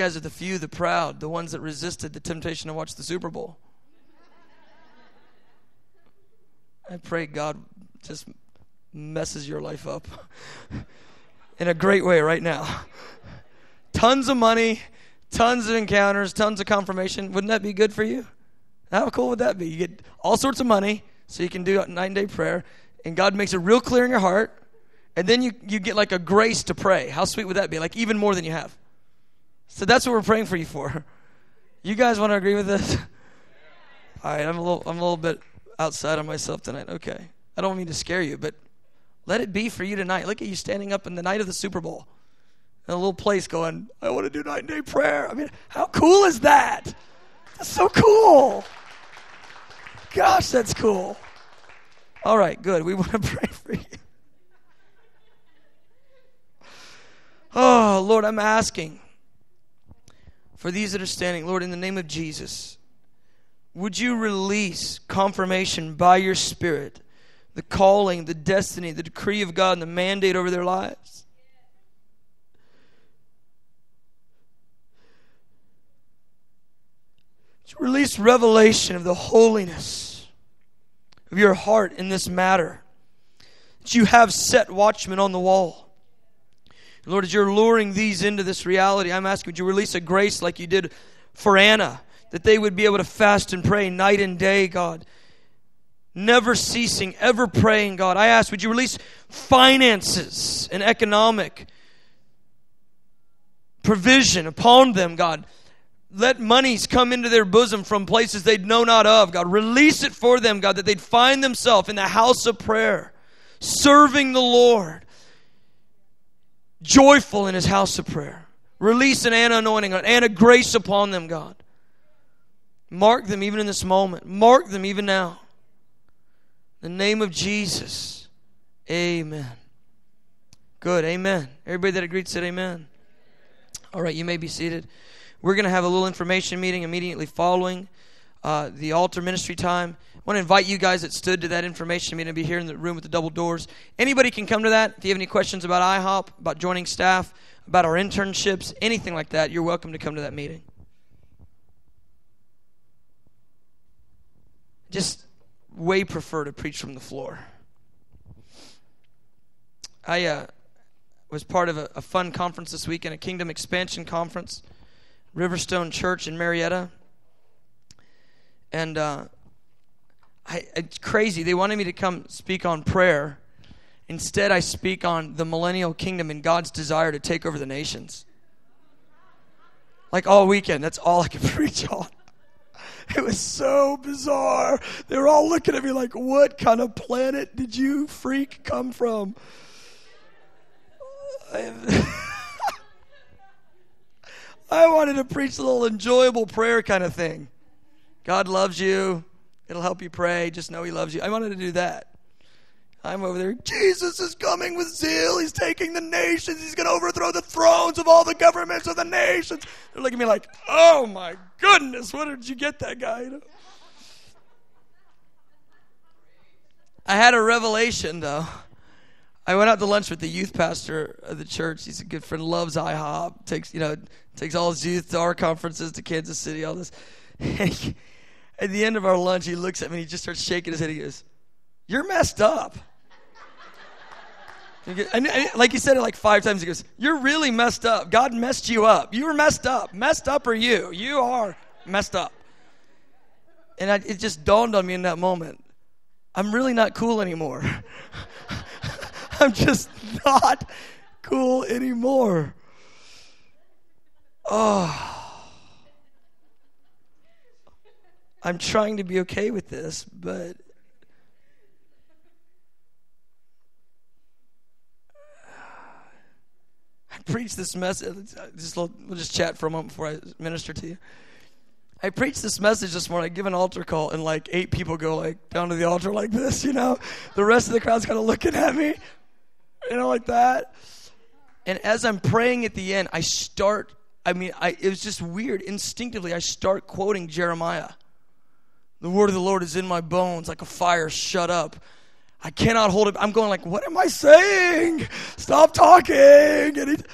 guys are the few, the proud, the ones that resisted the temptation to watch the Super Bowl. I pray God just messes your life up in a great way right now. Tons of money, tons of encounters, tons of confirmation. Wouldn't that be good for you? How cool would that be? You get all sorts of money so you can do night and day prayer, and God makes it real clear in your heart, and then you, you get like a grace to pray. How sweet would that be? Like even more than you have. So that's what we're praying for you for. You guys want to agree with this? All right, I'm a little I'm a little bit outside of myself tonight. Okay. I don't mean to scare you, but let it be for you tonight. Look at you standing up in the night of the Super Bowl in a little place going, I want to do night and day prayer. I mean, how cool is that? That's so cool. Gosh, that's cool. All right, good. We want to pray for you. Oh, Lord, I'm asking for these that are standing, Lord, in the name of Jesus, would you release confirmation by your Spirit, the calling, the destiny, the decree of God, and the mandate over their lives? To Release revelation of the holiness of your heart in this matter. That you have set watchmen on the wall. Lord, as you're luring these into this reality, I'm asking, would you release a grace like you did for Anna, that they would be able to fast and pray night and day, God. Never ceasing, ever praying, God. I ask, would you release finances and economic provision upon them, God? Let monies come into their bosom from places they'd know not of, God. Release it for them, God, that they'd find themselves in the house of prayer, serving the Lord, joyful in his house of prayer. Release an Anna anointing, an Anna grace upon them, God. Mark them even in this moment. Mark them even now. In the name of Jesus. Amen. Good. Amen. Everybody that agreed said amen. All right, you may be seated. We're going to have a little information meeting immediately following uh, the altar ministry time. I want to invite you guys that stood to that information meeting to be here in the room with the double doors. Anybody can come to that. If you have any questions about IHOP, about joining staff, about our internships, anything like that, you're welcome to come to that meeting. Just way prefer to preach from the floor. I uh, was part of a, a fun conference this weekend, a Kingdom Expansion Conference. Riverstone Church in Marietta. And uh, I, it's crazy. They wanted me to come speak on prayer. Instead, I speak on the millennial kingdom and God's desire to take over the nations. Like all weekend, that's all I could preach on. It was so bizarre. They were all looking at me like, what kind of planet did you freak come from? I wanted to preach a little enjoyable prayer kind of thing. God loves you. It'll help you pray. Just know He loves you. I wanted to do that. I'm over there. Jesus is coming with zeal. He's taking the nations. He's going to overthrow the thrones of all the governments of the nations. They're looking at me like, oh my goodness, where did you get that guy? You know? I had a revelation, though. I went out to lunch with the youth pastor of the church. He's a good friend, loves IHOP, takes, you know, takes all his youth to our conferences to Kansas City, all this. at the end of our lunch, he looks at me and he just starts shaking his head. He goes, You're messed up. And, like he said it like five times, he goes, You're really messed up. God messed you up. You were messed up. Messed up are you? You are messed up. And I, it just dawned on me in that moment I'm really not cool anymore. I'm just not cool anymore. Oh. I'm trying to be okay with this, but I preached this message. Uh, just we'll just chat for a moment before I minister to you. I preached this message this morning. I give an altar call, and like eight people go like down to the altar like this. You know, the rest of the crowd's kind of looking at me, you know, like that. And as I'm praying at the end, I start I mean, I, it was just weird. Instinctively, I start quoting Jeremiah. The word of the Lord is in my bones like a fire shut up. I cannot hold it. I'm going like, what am I saying? Stop talking. It,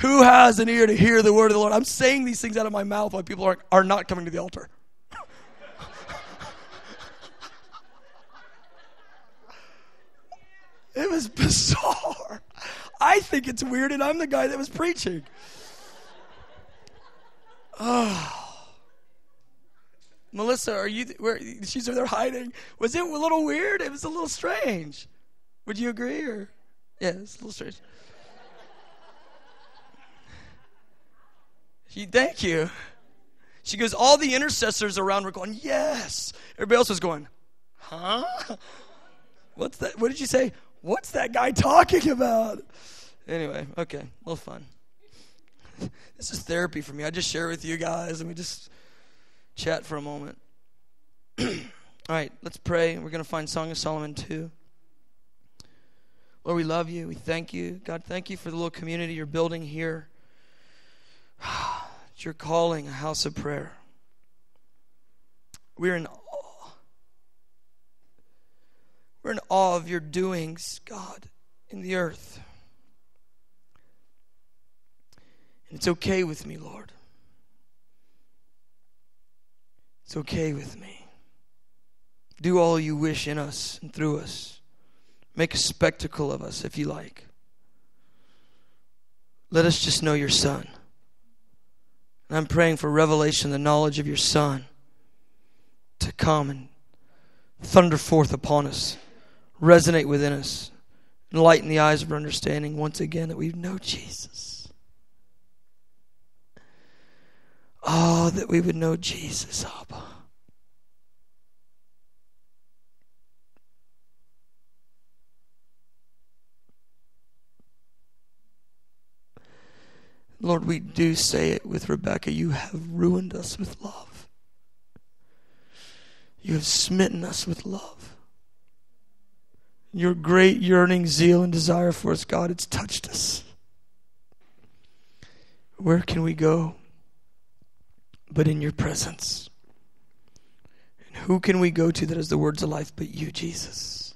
Who has an ear to hear the word of the Lord? I'm saying these things out of my mouth while people are, are not coming to the altar. it was bizarre. I think it's weird, and I'm the guy that was preaching. Oh. Melissa, are you? Where she's over there hiding? Was it a little weird? It was a little strange. Would you agree? Or yeah, it's a little strange. She, thank you. She goes, all the intercessors around were going, yes. Everybody else was going, huh? What's that? What did you say? What's that guy talking about? Anyway, okay, a little fun. This is therapy for me. I just share with you guys and we just chat for a moment. All right, let's pray. We're going to find Song of Solomon 2. Lord, we love you. We thank you. God, thank you for the little community you're building here. you're calling a house of prayer. We're in awe. We're in awe of your doings, God, in the earth. And it's okay with me, Lord. It's okay with me. Do all you wish in us and through us. Make a spectacle of us if you like. Let us just know your Son. And I'm praying for revelation, the knowledge of your Son to come and thunder forth upon us, resonate within us, enlighten the eyes of our understanding once again that we know Jesus. Oh, that we would know Jesus, Abba. Lord, we do say it with Rebecca. You have ruined us with love. You have smitten us with love. Your great yearning, zeal, and desire for us, God, it's touched us. Where can we go but in your presence? And who can we go to that has the words of life but you, Jesus?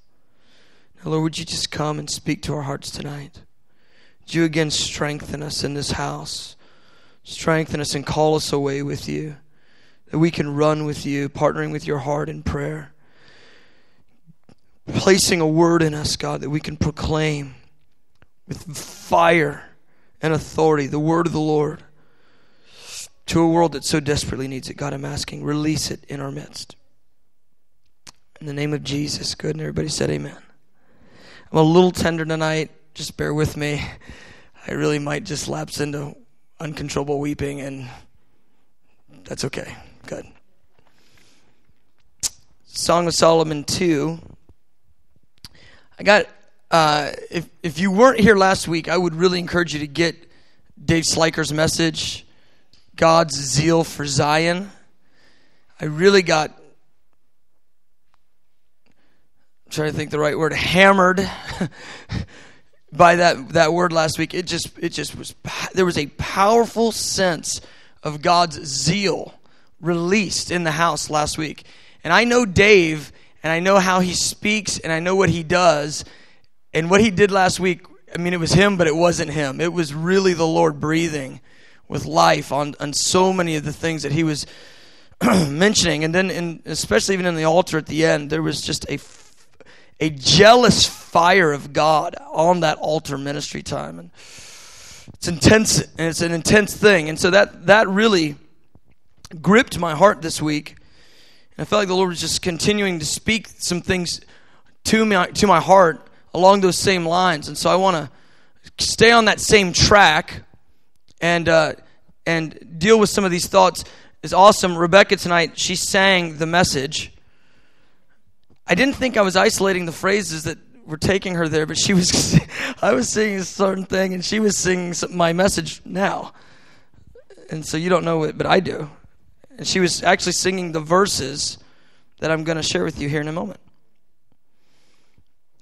Now, Lord, would you just come and speak to our hearts tonight? Would you again strengthen us in this house? Strengthen us and call us away with you. That we can run with you, partnering with your heart in prayer. Placing a word in us, God, that we can proclaim with fire and authority the word of the Lord to a world that so desperately needs it. God, I'm asking, release it in our midst. In the name of Jesus. Good. And everybody said amen. I'm a little tender tonight just bear with me. I really might just lapse into uncontrollable weeping, and that's okay. Good. Song of Solomon 2. I got, uh, if, if you weren't here last week, I would really encourage you to get Dave Sliker's message, God's Zeal for Zion. I really got, I'm trying to think the right word, hammered by that that word last week. It just it just was there was a powerful sense of God's zeal released in the house last week. And I know Dave and I know how he speaks and I know what he does. And what he did last week, I mean it was him but it wasn't him. It was really the Lord breathing with life on on so many of the things that he was mentioning and then in, especially even in the altar at the end there was just a a jealous fire of God on that altar ministry time. And it's intense and it's an intense thing. And so that that really gripped my heart this week. And I felt like the Lord was just continuing to speak some things to me to my heart along those same lines. And so I want to stay on that same track and uh, and deal with some of these thoughts. Is awesome. Rebecca tonight she sang the message I didn't think I was isolating the phrases that were taking her there, but she was. I was singing a certain thing, and she was singing my message now. And so you don't know it, but I do. And she was actually singing the verses that I'm going to share with you here in a moment.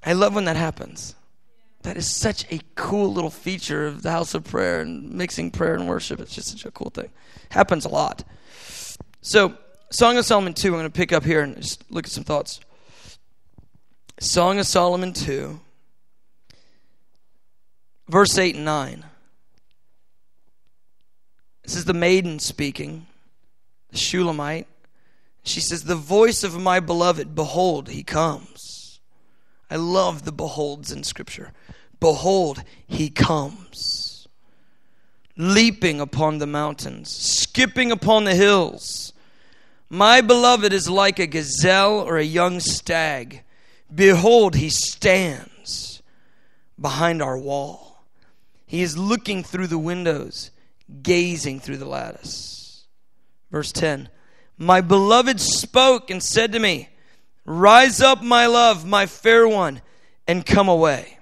I love when that happens. That is such a cool little feature of the house of prayer and mixing prayer and worship. It's just such a cool thing. Happens a lot. So, Song of Solomon 2, I'm going to pick up here and just look at some thoughts. Song of Solomon 2, verse 8 and 9. This is the maiden speaking, the Shulamite. She says, The voice of my beloved, behold, he comes. I love the beholds in Scripture. Behold, he comes. Leaping upon the mountains, skipping upon the hills. My beloved is like a gazelle or a young stag. Behold, he stands behind our wall. He is looking through the windows, gazing through the lattice. Verse 10 My beloved spoke and said to me, Rise up, my love, my fair one, and come away.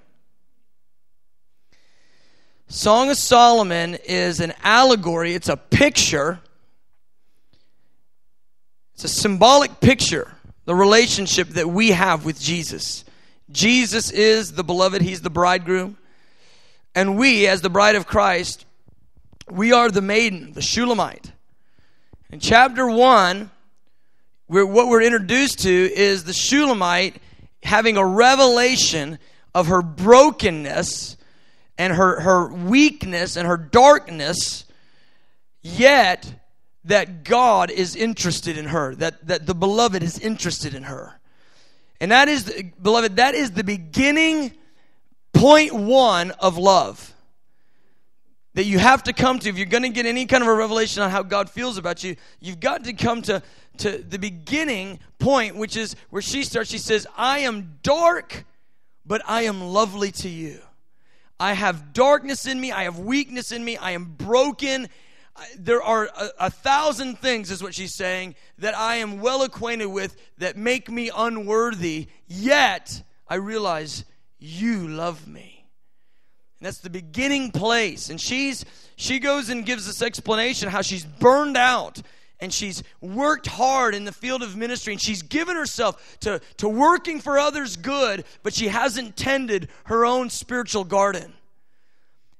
Song of Solomon is an allegory, it's a picture it's a symbolic picture, the relationship that we have with Jesus. Jesus is the beloved, He's the bridegroom. And we, as the bride of Christ, we are the maiden, the Shulamite. In chapter 1, we're, what we're introduced to is the Shulamite having a revelation of her brokenness and her, her weakness and her darkness, yet that God is interested in her, that, that the beloved is interested in her. And that is, beloved, that is the beginning point one of love that you have to come to if you're going to get any kind of a revelation on how God feels about you. You've got to come to, to the beginning point, which is where she starts. She says, I am dark, but I am lovely to you. I have darkness in me, I have weakness in me, I am broken there are a, a, thousand things, is what she's saying, that I am well acquainted with that make me unworthy, yet I realize you love me. And that's the beginning place. And she's she goes and gives this explanation how she's burned out and she's worked hard in the field of ministry and she's given herself to, to working for others good, but she hasn't tended her own spiritual garden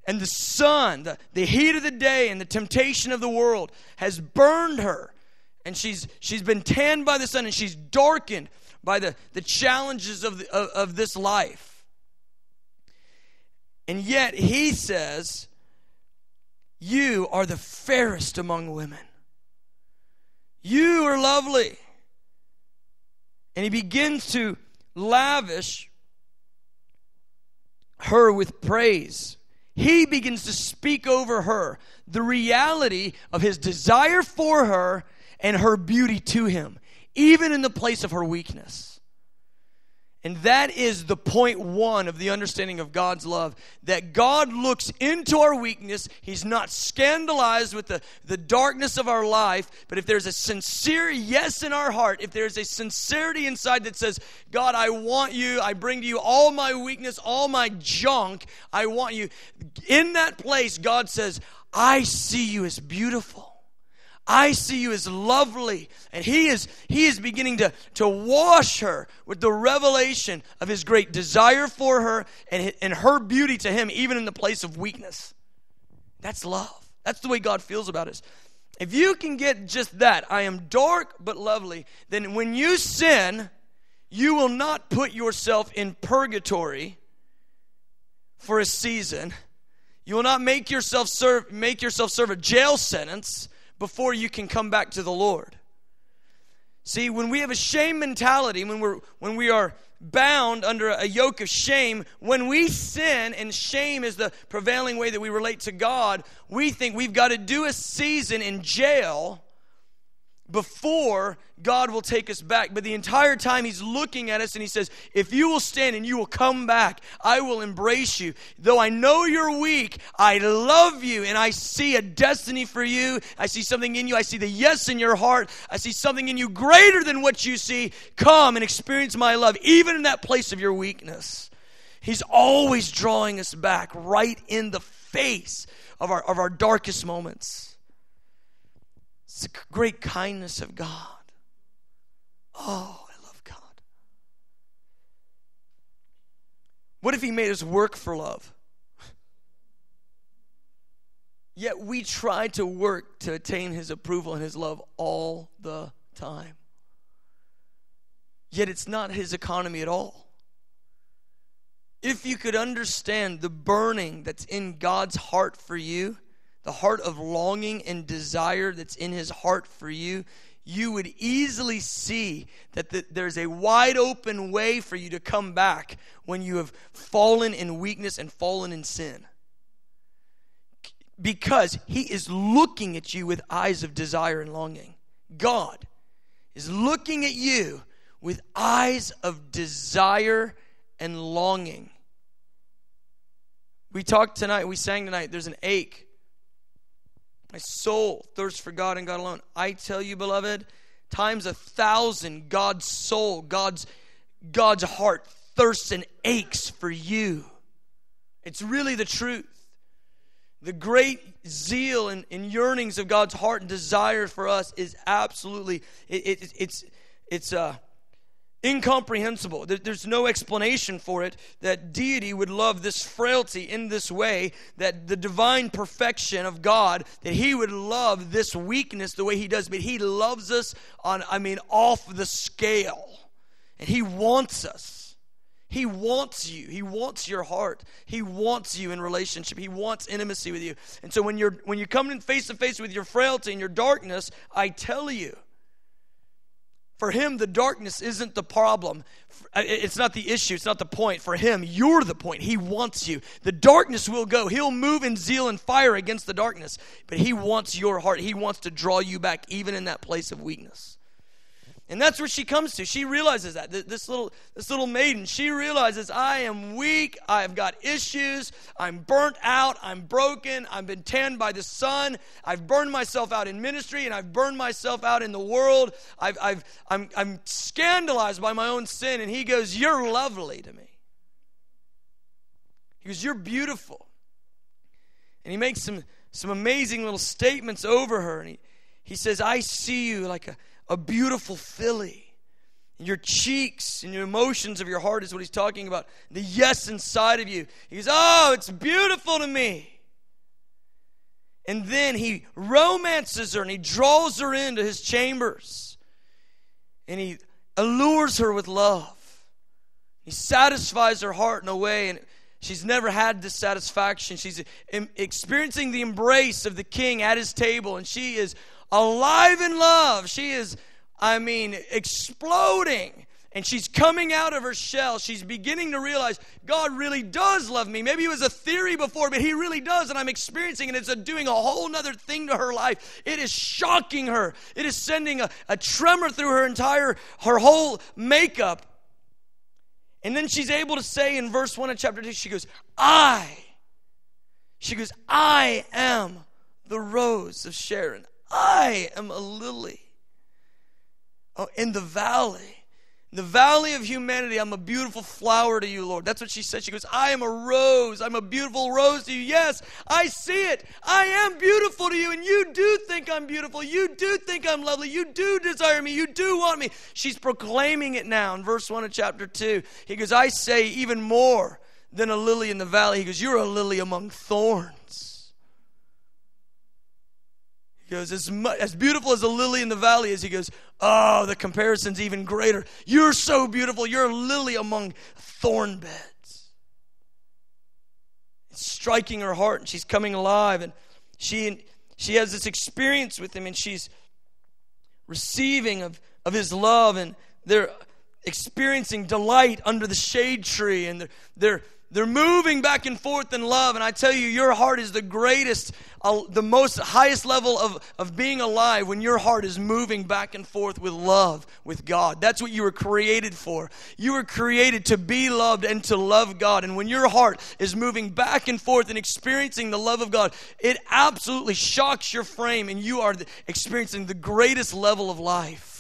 and the sun, the, the heat of the day, and the temptation of the world has burned her. And she's, she's been tanned by the sun and she's darkened by the, the challenges of, the, of, of this life. And yet he says, You are the fairest among women. You are lovely. And he begins to lavish her with praise he begins to speak over her the reality of his desire for her and her beauty to him, even in the place of her weakness. And that is the point one of the understanding of God's love. That God looks into our weakness. He's not scandalized with the, the darkness of our life. But if there's a sincere yes in our heart, if there's a sincerity inside that says, God, I want you, I bring to you all my weakness, all my junk, I want you. In that place, God says, I see you as beautiful. I see you as lovely. And he is, he is beginning to, to wash her with the revelation of his great desire for her and, and her beauty to him, even in the place of weakness. That's love. That's the way God feels about us. If you can get just that, I am dark but lovely, then when you sin, you will not put yourself in purgatory for a season. You will not make yourself serve make yourself serve a jail sentence before you can come back to the Lord. See, when we have a shame mentality, when we're when we are bound under a yoke of shame, when we sin and shame is the prevailing way that we relate to God, we think we've got to do a season in jail before God will take us back. But the entire time He's looking at us and He says, If you will stand and you will come back, I will embrace you. Though I know you're weak, I love you and I see a destiny for you. I see something in you. I see the yes in your heart. I see something in you greater than what you see. Come and experience my love, even in that place of your weakness. He's always drawing us back right in the face of our, of our darkest moments. It's the great kindness of God. Oh, I love God. What if He made us work for love? Yet we try to work to attain His approval and His love all the time. Yet it's not His economy at all. If you could understand the burning that's in God's heart for you, the heart of longing and desire that's in his heart for you, you would easily see that the, there's a wide open way for you to come back when you have fallen in weakness and fallen in sin. Because he is looking at you with eyes of desire and longing. God is looking at you with eyes of desire and longing. We talked tonight, we sang tonight, there's an ache. My soul thirsts for God and God alone. I tell you, beloved, times a thousand, God's soul, God's God's heart thirsts and aches for you. It's really the truth. The great zeal and, and yearnings of God's heart and desire for us is absolutely it, it, it's it's uh incomprehensible. There's no explanation for it that deity would love this frailty in this way, that the divine perfection of God, that he would love this weakness the way he does, but he loves us on, I mean, off the scale. And he wants us. He wants you. He wants your heart. He wants you in relationship. He wants intimacy with you. And so when you're when you come in face to face with your frailty and your darkness, I tell you, for him, the darkness isn't the problem. Uh, it's not the issue. It's not the point. For him, you're the point. He wants you. The darkness will go. He'll move in zeal and fire against the darkness. But he wants your heart. He wants to draw you back, even in that place of weakness. And that's where she comes to. She realizes that. This little, this little maiden, she realizes, I am weak. I've got issues. I'm burnt out. I'm broken. I've been tanned by the sun. I've burned myself out in ministry and I've burned myself out in the world. I've, I've, I'm, I'm scandalized by my own sin. And he goes, You're lovely to me. He goes, You're beautiful. And he makes some, some amazing little statements over her. And he, he says, I see you like a a beautiful filly. Your cheeks and your emotions of your heart is what he's talking about. The yes inside of you. He goes, Oh, it's beautiful to me. And then he romances her and he draws her into his chambers. And he allures her with love. He satisfies her heart in a way, and she's never had this satisfaction. She's experiencing the embrace of the king at his table, and she is alive in love. She is, I mean, exploding. And she's coming out of her shell. She's beginning to realize God really does love me. Maybe it was a theory before, but He really does, and I'm experiencing it. It's a, doing a whole nother thing to her life. It is shocking her. It is sending a, a tremor through her entire, her whole makeup. And then she's able to say in verse 1 of chapter 2, she goes, I. She goes, I am the rose of Sharon. I am a lily. Oh, in the valley, in the valley of humanity, I'm a beautiful flower to you, Lord. That's what she said. She goes, I am a rose. I'm a beautiful rose to you. Yes, I see it. I am beautiful to you, and you do think I'm beautiful. You do think I'm lovely. You do desire me. You do want me. She's proclaiming it now in verse 1 of chapter 2. He goes, I say even more than a lily in the valley. He goes, You're a lily among thorns. He goes, as, much, as beautiful as a lily in the valley is, he goes, oh, the comparison's even greater. You're so beautiful. You're a lily among thorn beds. It's striking her heart, and she's coming alive, and she, she has this experience with him, and she's receiving of, of his love, and they're experiencing delight under the shade tree, and they're, they're they're moving back and forth in love. And I tell you, your heart is the greatest, uh, the most highest level of, of being alive when your heart is moving back and forth with love with God. That's what you were created for. You were created to be loved and to love God. And when your heart is moving back and forth and experiencing the love of God, it absolutely shocks your frame and you are experiencing the greatest level of life.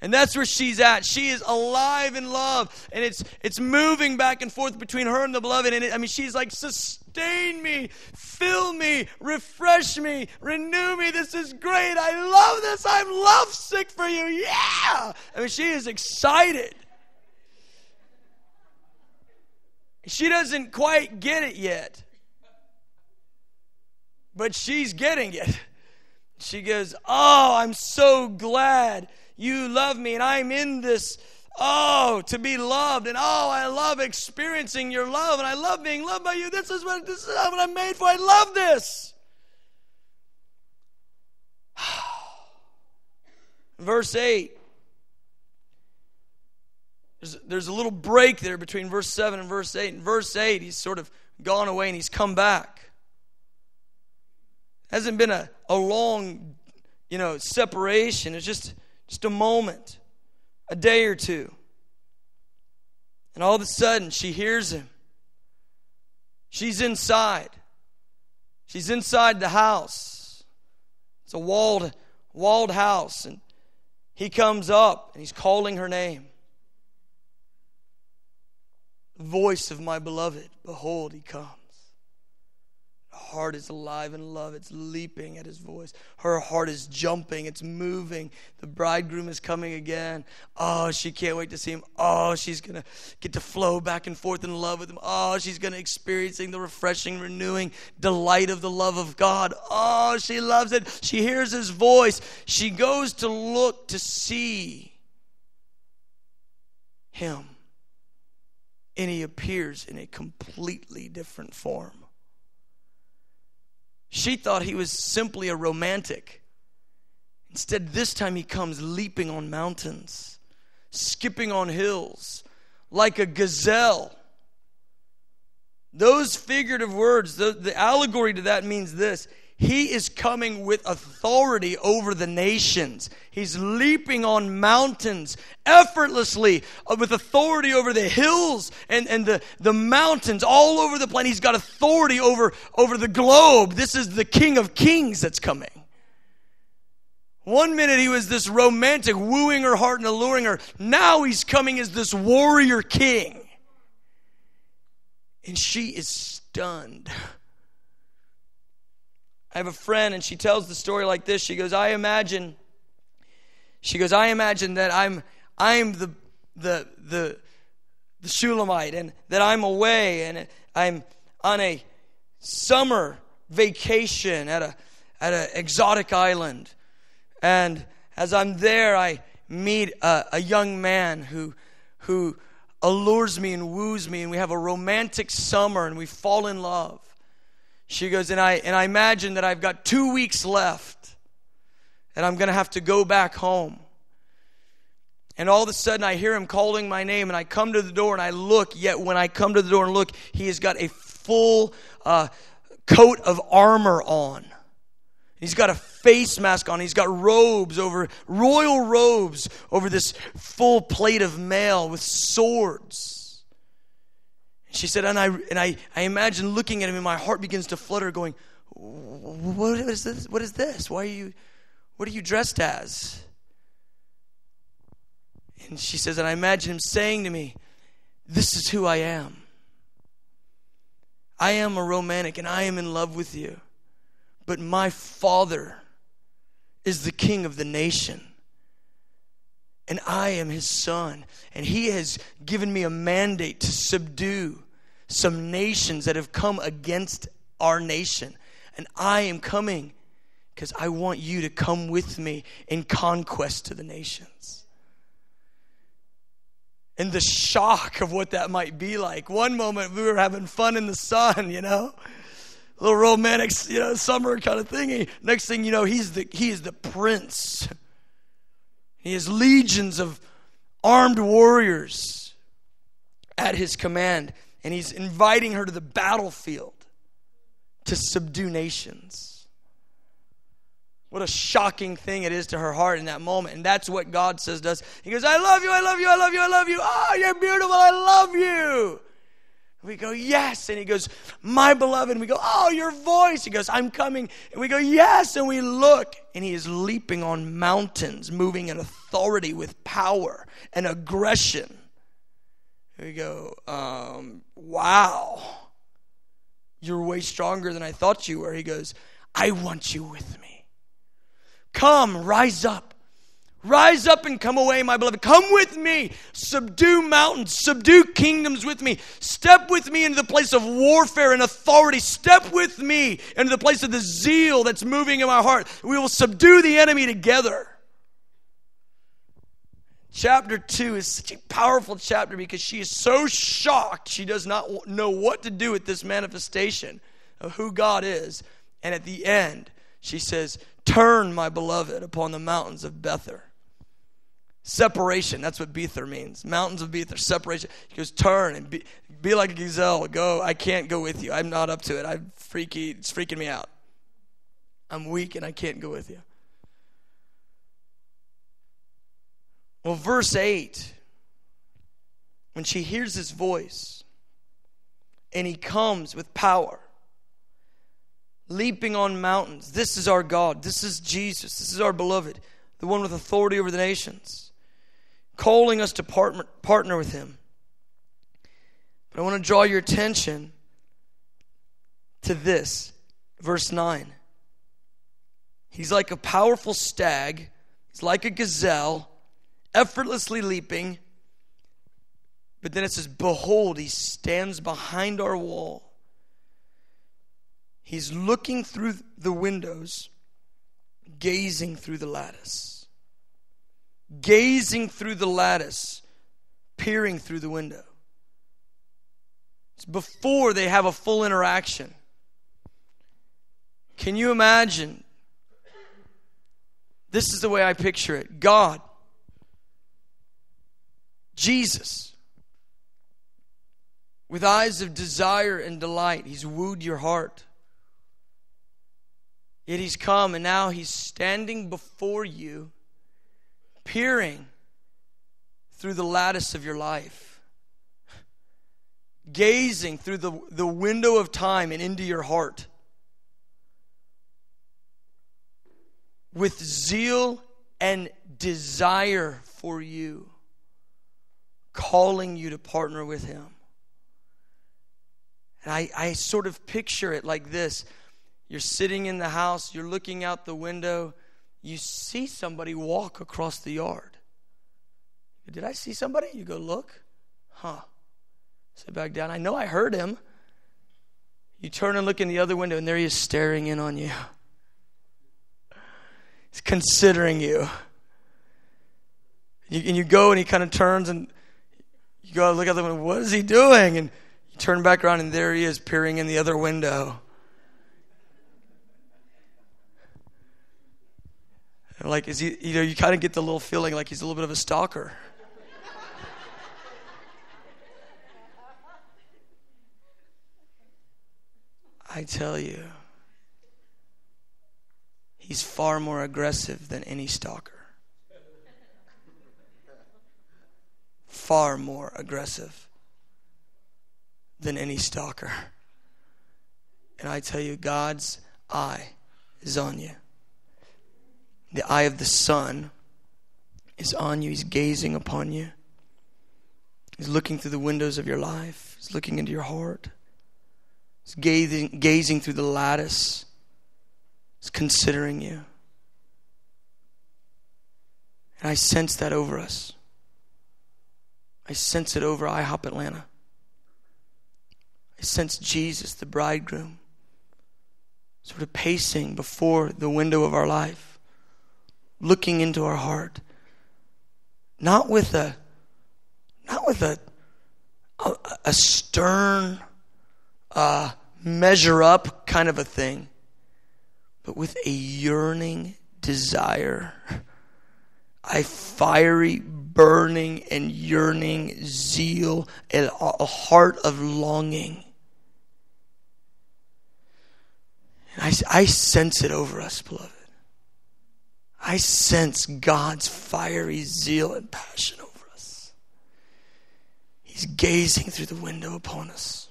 And that's where she's at. She is alive in love. And it's it's moving back and forth between her and the beloved. And it, I mean, she's like, sustain me, fill me, refresh me, renew me. This is great. I love this. I'm lovesick for you. Yeah. I mean, she is excited. She doesn't quite get it yet. But she's getting it. She goes, Oh, I'm so glad you love me and I'm in this. Oh, to be loved, and oh, I love experiencing your love, and I love being loved by you. This is what this is what I'm made for. I love this. verse 8 there's, there's a little break there between verse 7 and verse 8 in verse 8 he's sort of gone away and he's come back hasn't been a, a long you know separation it's just just a moment, a day or two. And all of a sudden, she hears him. She's inside. She's inside the house. It's a walled, walled house. And he comes up and he's calling her name. Voice of my beloved, behold, he comes heart is alive in love. It's leaping at his voice. Her heart is jumping. It's moving. The bridegroom is coming again. Oh, she can't wait to see him. Oh, she's going to get to flow back and forth in love with him. Oh, she's going to experiencing the refreshing, renewing delight of the love of God. Oh, she loves it. She hears his voice. She goes to look to see him. And he appears in a completely different form. She thought he was simply a romantic. Instead, this time he comes leaping on mountains, skipping on hills, like a gazelle. Those figurative words, the, the allegory to that means this he is coming with authority over the nations. He's leaping on mountains effortlessly uh, with authority over the hills and, and the, the mountains all over the planet. He's got authority over, over the globe. This is the King of Kings that's coming. One minute he was this romantic, wooing her heart and alluring her. Now he's coming as this warrior king. And she is stunned. I have a friend, and she tells the story like this. She goes, I imagine, she goes, I imagine that I'm I'm the the the the Shulamite and that I'm away and I'm on a summer vacation at a at an exotic island. And as I'm there, I meet a, a young man who who allures me and woos me, and we have a romantic summer and we fall in love. She goes, and I, and I imagine that I've got two weeks left and I'm going to have to go back home. And all of a sudden, I hear him calling my name, and I come to the door and I look. Yet, when I come to the door and look, he has got a full uh, coat of armor on. He's got a face mask on. He's got robes over, royal robes over this full plate of mail with swords. She said, and I, and I, I imagine looking at him and my heart begins to flutter, going, what is this? What is this? Why are you, what are you dressed as? And she says, and I imagine him saying to me, This is who I am. I am a romantic and I am in love with you. But my father is the king of the nation and I am his son. And he has given me a mandate to subdue some nations that have come against our nation. And I am coming because I want you to come with me in conquest to the nations. And the shock of what that might be like. One moment we were having fun in the sun, you know, a little romantic, you know, summer kind of thing. Next thing you know, he's the he is the prince he has legions of armed warriors at his command, and he's inviting her to the battlefield to subdue nations. What a shocking thing it is to her heart in that moment. And that's what God says to us. He goes, I love you, I love you, I love you, I love you. Oh, you're beautiful, I love you. We go, Yes. And he goes, My beloved. And we go, Oh, your voice. He goes, I'm coming. And we go, Yes. And we look, and he is leaping on mountains, moving in authority with power and aggression. We go, um, Wow. You're way stronger than I thought you were. He goes, I want you with me. Come, rise up. Rise up and come away, my beloved. Come with me. Subdue mountains. Subdue kingdoms with me. Step with me into the place of warfare and authority. Step with me into the place of the zeal that's moving in my heart. We will subdue the enemy together. Chapter 2 is such a powerful chapter because she is so shocked she does not know what to do with this manifestation of who God is. And at the end, she says, Turn, my beloved, upon the mountains of Bether Separation. That's what Bether means. Mountains of Bether. Separation. He goes, turn and be, be like a gazelle. Go. I can't go with you. I'm not up to it. I'm freaky. It's freaking me out. I'm weak and I can't go with you. Well, verse 8, when she hears his voice and he comes with power, leaping on mountains, this is our God. This is Jesus. This is our beloved, the one with authority over the nations, calling us to partner, partner with him. But I want to draw your attention to this, verse 9. He's like a powerful stag, he's like a gazelle, effortlessly leaping. But then it says, Behold, he stands behind our wall. He's looking through the windows, gazing through the lattice. Gazing through the lattice, peering through the window. It's before they have a full interaction. Can you imagine this is the way I picture it God, Jesus, with eyes of desire and delight, He's wooed your heart. Yet He's come and now He's standing before you, peering through the lattice of your life, gazing through the, the window of time and into your heart. with zeal and desire for you, calling you to partner with Him. And I, I sort of picture it like this you're sitting in the house, you're looking out the window, you see somebody walk across the yard. Did I see somebody? You go, look. Huh. Sit back down. I know I heard him. You turn and look in the other window, and there he is staring in on you. He's considering you. And you go and he kind of turns and you go look at them what is he doing? And you turn back around and there he is peering in the other window. And like, is he, you know, you kind of get the little feeling like he's a little bit of a stalker. I tell you. He's far more aggressive than any stalker. Far more aggressive than any stalker. And I tell you, God's eye is on you. The eye of the Son is on you. He's gazing upon you. He's looking through the windows of your life. He's looking into your heart. He's gazing, gazing through the lattice He's considering you. And I sense that over us. I sense it over IHOP Atlanta. I sense Jesus, the bridegroom, sort of pacing before the window of our life, looking into our heart. Not with a not with a a, a stern uh, measure up kind of a thing but with a yearning desire, a fiery, burning, and yearning zeal, and a heart of longing. And I, I sense it over us, beloved. I sense God's fiery zeal and passion over us. He's gazing through the window upon us.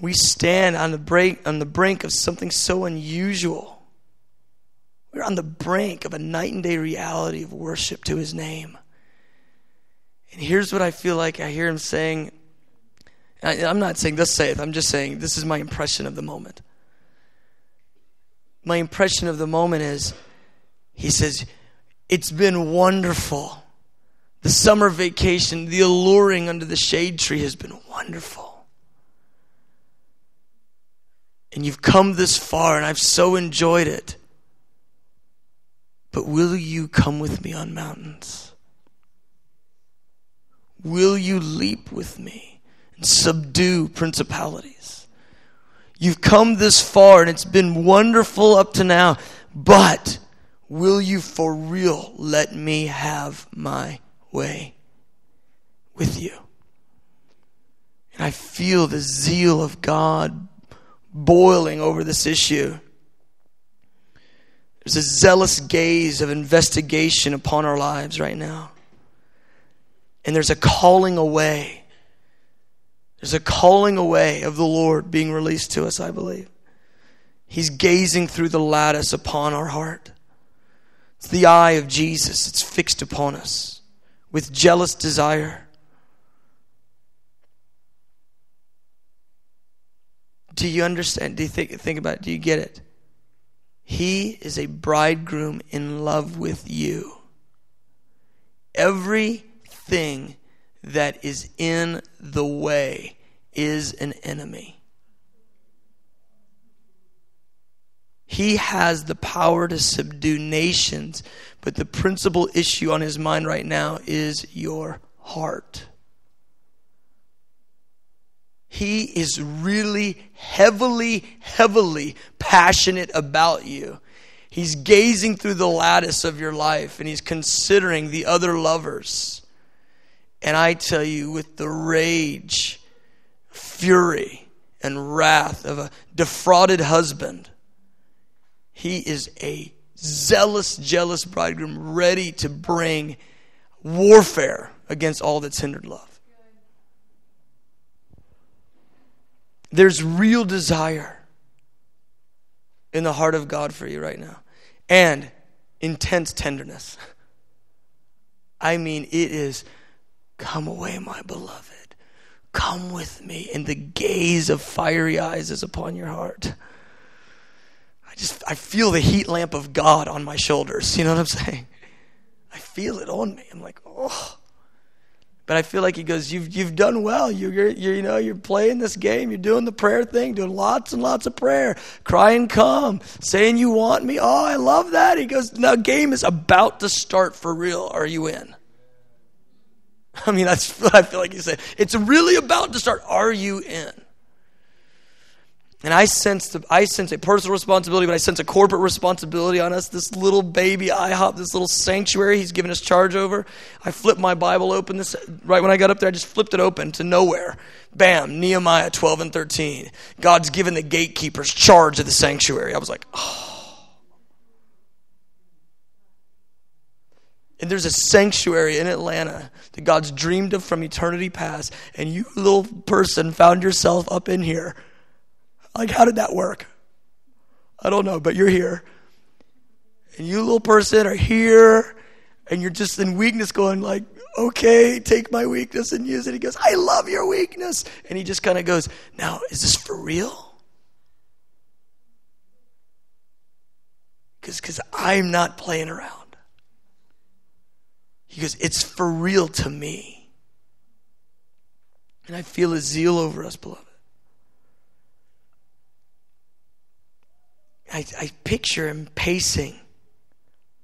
we stand on the brink, on the brink of something so unusual. We're on the brink of a night and day reality of worship to his name. And here's what I feel like I hear him saying. I, am not saying this saith, I'm just saying this is my impression of the moment. My impression of the moment is he says, It's been wonderful. The summer vacation, the alluring under the shade tree has been wonderful and you've come this far, and I've so enjoyed it. But will you come with me on mountains? Will you leap with me and subdue principalities? You've come this far, and it's been wonderful up to now, but Will you for real let me have my way with you? And I feel the zeal of God boiling over this issue. There's a zealous gaze of investigation upon our lives right now. And there's a calling away. There's a calling away of the Lord being released to us, I believe. He's gazing through the lattice upon our heart. It's the eye of Jesus, it's fixed upon us with jealous desire. Do you understand? Do you think, think about it? Do you get it? He is a bridegroom in love with you. Everything that is in the way is an enemy. He has the power to subdue nations, but the principal issue on his mind right now is your heart. He is really heavily, heavily passionate about you. He's gazing through the lattice of your life and he's considering the other lovers. And I tell you, with the rage, fury, and wrath of a defrauded husband, he is a zealous, jealous bridegroom ready to bring warfare against all that's hindered love. There's real desire in the heart of God for you right now, and intense tenderness. I mean, it is, come away, my beloved. Come with me. And the gaze of fiery eyes is upon your heart I just I feel the heat lamp of God on my shoulders. You know what I'm saying? I feel it on me. I'm like, oh. But I feel like he goes, you've you've done well. You're, you're, you're you know you're playing this game. You're doing the prayer thing, doing lots and lots of prayer, crying, come, saying you want me. Oh, I love that. He goes, now game is about to start for real. Are you in? I mean, that's I feel like he said. It's really about to start. Are you in? And I sense, I sense a personal responsibility, but I sense a corporate responsibility on us. This little baby IHOP, this little sanctuary he's given us charge over. I flipped my Bible open this right when I got up there. I just flipped it open to nowhere. Bam, Nehemiah 12 and 13. God's given the gatekeepers charge of the sanctuary. I was like, oh. And there's a sanctuary in Atlanta that God's dreamed of from eternity past, and you little person found yourself up in here like, how did that work? I don't know, but you're here. And you, little person, are here, and you're just in weakness going, like, okay, take my weakness and use it. He goes, I love your weakness. And he just kind of goes, now, is this for real? Because I'm not playing around. He goes, it's for real to me. And I feel a zeal over us, beloved. I, I picture him pacing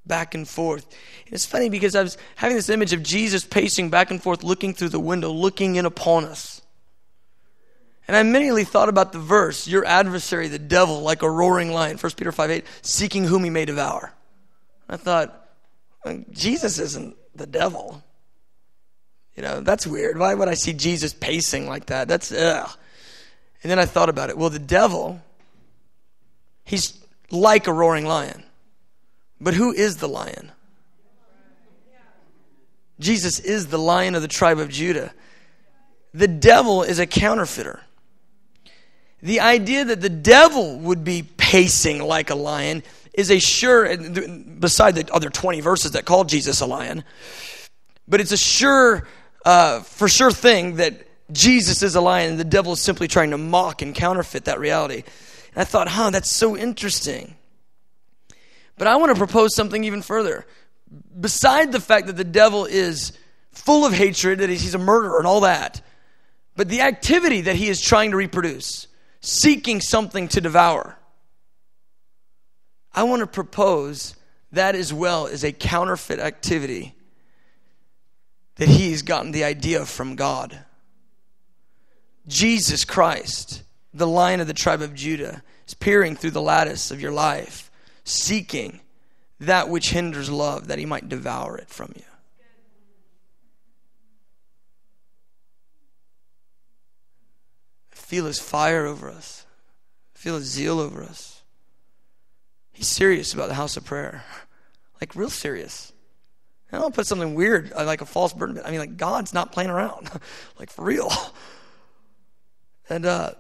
back and forth. It's funny because I was having this image of Jesus pacing back and forth, looking through the window, looking in upon us. And I immediately thought about the verse, your adversary, the devil, like a roaring lion, 1 Peter 5 8, seeking whom he may devour. I thought, Jesus isn't the devil. You know, that's weird. Why would I see Jesus pacing like that? That's, ugh. And then I thought about it. Well, the devil He's like a roaring lion. But who is the lion? Jesus is the lion of the tribe of Judah. The devil is a counterfeiter. The idea that the devil would be pacing like a lion is a sure, beside the other 20 verses that call Jesus a lion, but it's a sure, uh, for sure thing that Jesus is a lion and the devil is simply trying to mock and counterfeit that reality. And I thought, huh, that's so interesting. But I want to propose something even further. Beside the fact that the devil is full of hatred, that he's a murderer and all that, but the activity that he is trying to reproduce, seeking something to devour, I want to propose that as well is a counterfeit activity that he's gotten the idea from God. Jesus Christ the lion of the tribe of Judah is peering through the lattice of your life, seeking that which hinders love, that he might devour it from you. Feel his fire over us. Feel his zeal over us. He's serious about the house of prayer. Like, real serious. I don't put something weird, uh, like a false burden. I mean, like, God's not playing around. like, for real. And uh,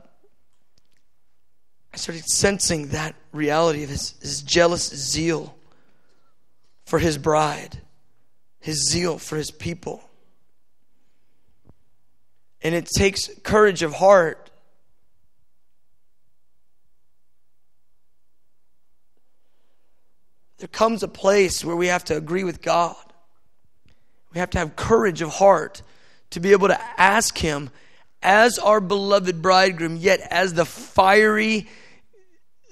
I started sensing that reality of his, his jealous zeal for his bride, his zeal for his people. And it takes courage of heart there comes a place where we have to agree with God. We have to have courage of heart to be able to ask Him as our beloved bridegroom, yet as the fiery,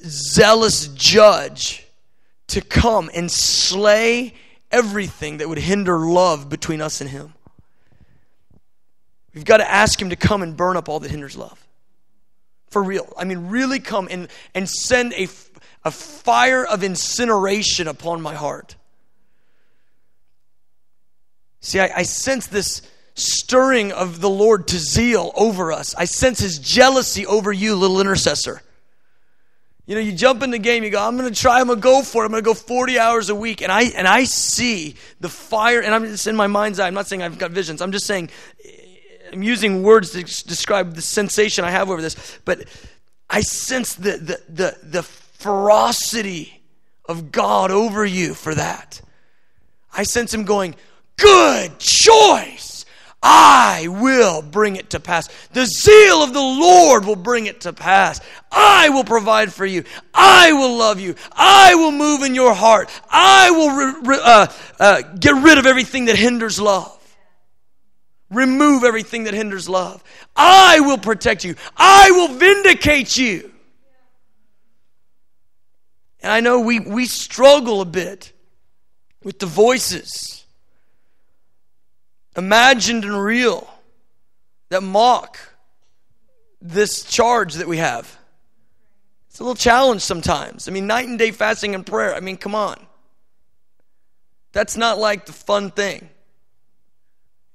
zealous judge to come and slay everything that would hinder love between us and Him. We've got to ask Him to come and burn up all that hinders love. For real. I mean, really come and, and send a, a fire of incineration upon my heart. See, I, I sense this stirring of the Lord to zeal over us. I sense his jealousy over you, little intercessor. You know, you jump in the game, you go, I'm going to try, I'm going to go for it. I'm going to go 40 hours a week. And I, and I see the fire, and I'm just in my mind's eye. I'm not saying I've got visions. I'm just saying, I'm using words to describe the sensation I have over this. But I sense the, the, the, the ferocity of God over you for that. I sense him going, Good choice. I will bring it to pass. The zeal of the Lord will bring it to pass. I will provide for you. I will love you. I will move in your heart. I will re- uh, uh, get rid of everything that hinders love. Remove everything that hinders love. I will protect you. I will vindicate you. And I know we, we struggle a bit with the voices imagined and real that mock this charge that we have. It's a little challenge sometimes. I mean, night and day fasting and prayer. I mean, come on. That's not like the fun thing.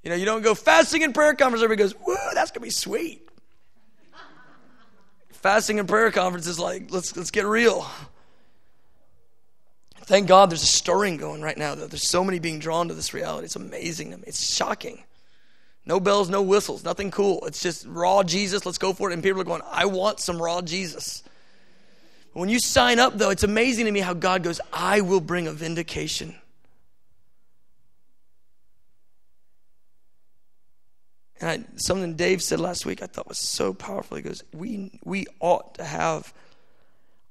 You know, you don't go fasting and prayer conference, everybody goes, whoa, that's going to be sweet. fasting and prayer conference is like, let's, let's get real. Thank God there's a stirring going right now, though. There's so many being drawn to this reality. It's amazing to me. It's shocking. No bells, no whistles, nothing cool. It's just raw Jesus. Let's go for it. And people are going, I want some raw Jesus. When you sign up, though, it's amazing to me how God goes, I will bring a vindication. And I, something Dave said last week I thought was so powerful. He goes, we, we ought to have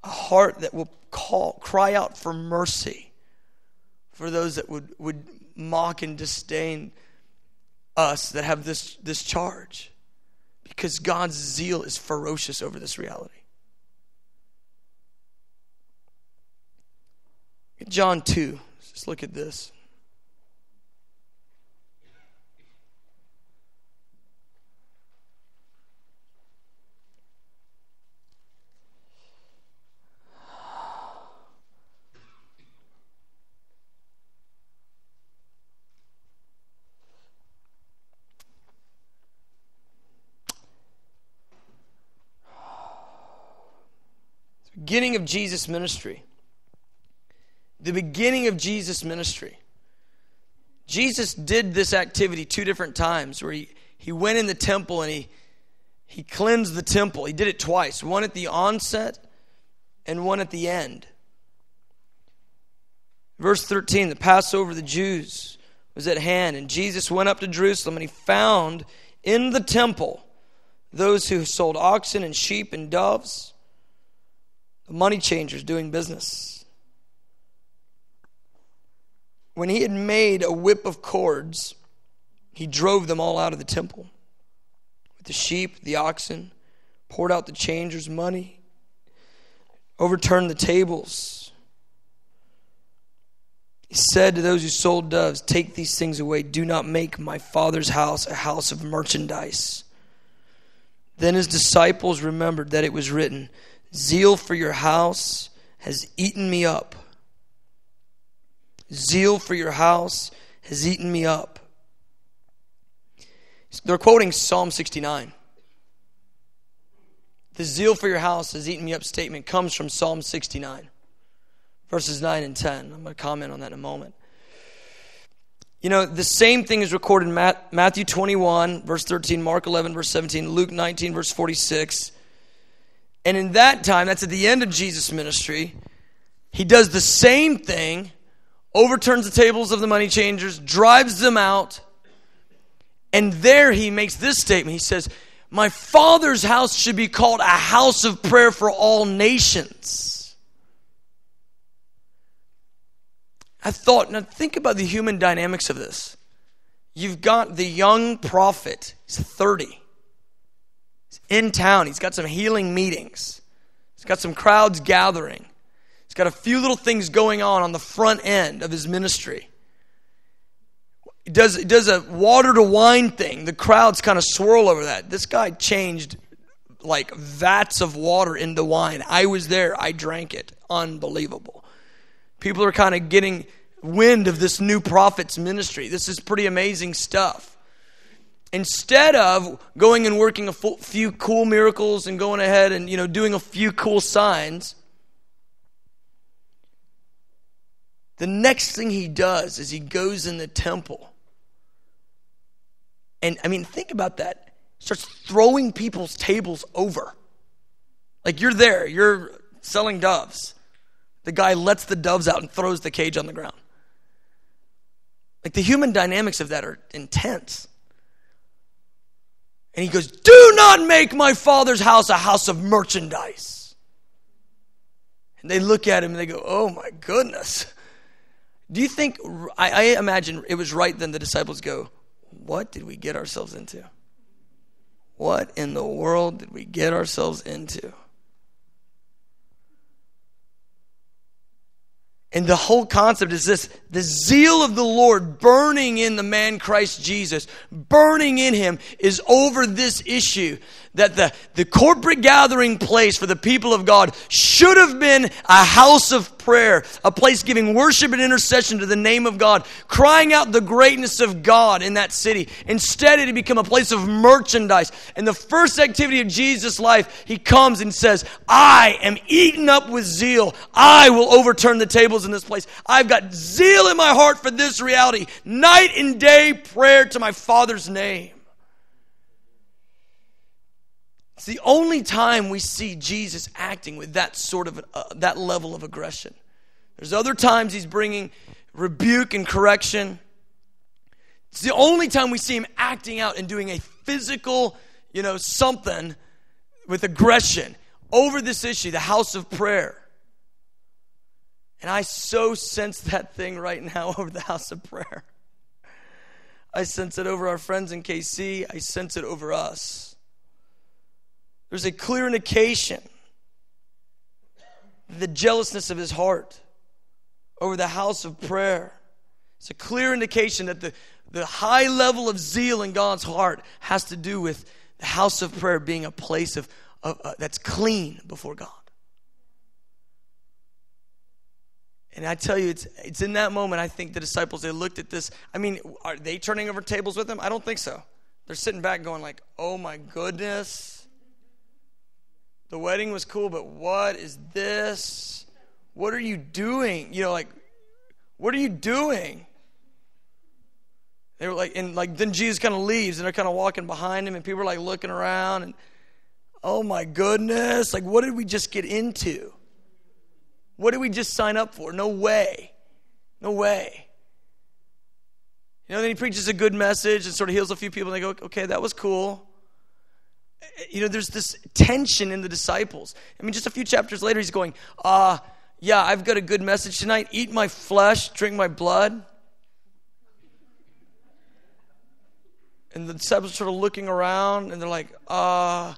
a heart that will call, cry out for mercy for those that would, would mock and disdain us that have this, this charge. Because God's zeal is ferocious over this reality. John 2, just look at this. Beginning of Jesus' ministry. The beginning of Jesus' ministry. Jesus did this activity two different times where he, he went in the temple and he, he cleansed the temple. He did it twice one at the onset and one at the end. Verse 13 the Passover of the Jews was at hand, and Jesus went up to Jerusalem and he found in the temple those who sold oxen and sheep and doves money changers doing business. When he had made a whip of cords, he drove them all out of the temple with the sheep, the oxen, poured out the changers' money, overturned the tables. He said to those who sold doves, Take these things away. Do not make my father's house a house of merchandise. Then his disciples remembered that it was written, Zeal for your house has eaten me up. Zeal for your house has eaten me up. They're quoting Psalm 69. The zeal for your house has eaten me up statement comes from Psalm 69, verses 9 and 10. I'm going to comment on that in a moment. You know, the same thing is recorded in Matthew 21, verse 13, Mark 11, verse 17, Luke 19, verse 46. And in that time, that's at the end of Jesus' ministry, he does the same thing, overturns the tables of the money changers, drives them out, and there he makes this statement. He says, My Father's house should be called a house of prayer for all nations. I thought, now think about the human dynamics of this. You've got the young prophet, he's 30. In town, he's got some healing meetings, he's got some crowds gathering, he's got a few little things going on on the front end of his ministry does does a water to wine thing. The crowds kind of swirl over that. This guy changed like vats of water into wine. I was there. I drank it. Unbelievable. People are kind of getting wind of this new prophet's ministry. This is pretty amazing stuff. Instead of going and working a few cool miracles and going ahead and you know doing a few cool signs, the next thing he does is he goes in the temple and I mean, think about that. Starts throwing people's tables over. Like you're there, you're selling doves. The guy lets the doves out and throws the cage on the ground. Like the human dynamics of that are intense. And he goes, Do not make my father's house a house of merchandise. And they look at him and they go, Oh my goodness. Do you think, I, I imagine it was right then the disciples go, what did we get ourselves into? What in the world did we get ourselves into? And the whole concept is this the zeal of the Lord burning in the man Christ Jesus, burning in him, is over this issue that the, the corporate gathering place for the people of God should have been a house of prayer, a place giving worship and intercession to the name of God, crying out the greatness of God in that city. Instead, it had become a place of merchandise. And the first activity of Jesus' life, he comes and says, I am eaten up with zeal. I will overturn the tables in this place. I've got zeal in my heart for this reality. Night and day prayer to my Father's name. It's the only time we see Jesus acting with that sort of uh, that level of aggression. There's other times he's bringing rebuke and correction. It's the only time we see him acting out and doing a physical, you know, something with aggression over this issue, the house of prayer. And I so sense that thing right now over the house of prayer. I sense it over our friends in KC. I sense it over us. There's a clear indication the jealousness of his heart over the house of prayer. It's a clear indication that the, the high level of zeal in God's heart has to do with the house of prayer being a place of, of uh, that's clean before God. And I tell you, it's, it's in that moment, I think the disciples, they looked at this. I mean, are they turning over tables with him? I don't think so. They're sitting back going like, oh my goodness the wedding was cool, but what is this? What are you doing? You know, like, what are you doing? They were like, and like, then Jesus kind of leaves, and they're kind of walking behind him, and people are like looking around, and oh my goodness, like, what did we just get into? What did we just sign up for? No way. No way. You know, then he preaches a good message and sort of heals a few people, and they go, okay, that was cool you know, there's this tension in the disciples. I mean, just a few chapters later, he's going, uh, yeah, I've got a good message tonight. Eat my flesh, drink my blood. And the disciples are sort of looking around and they're like, uh,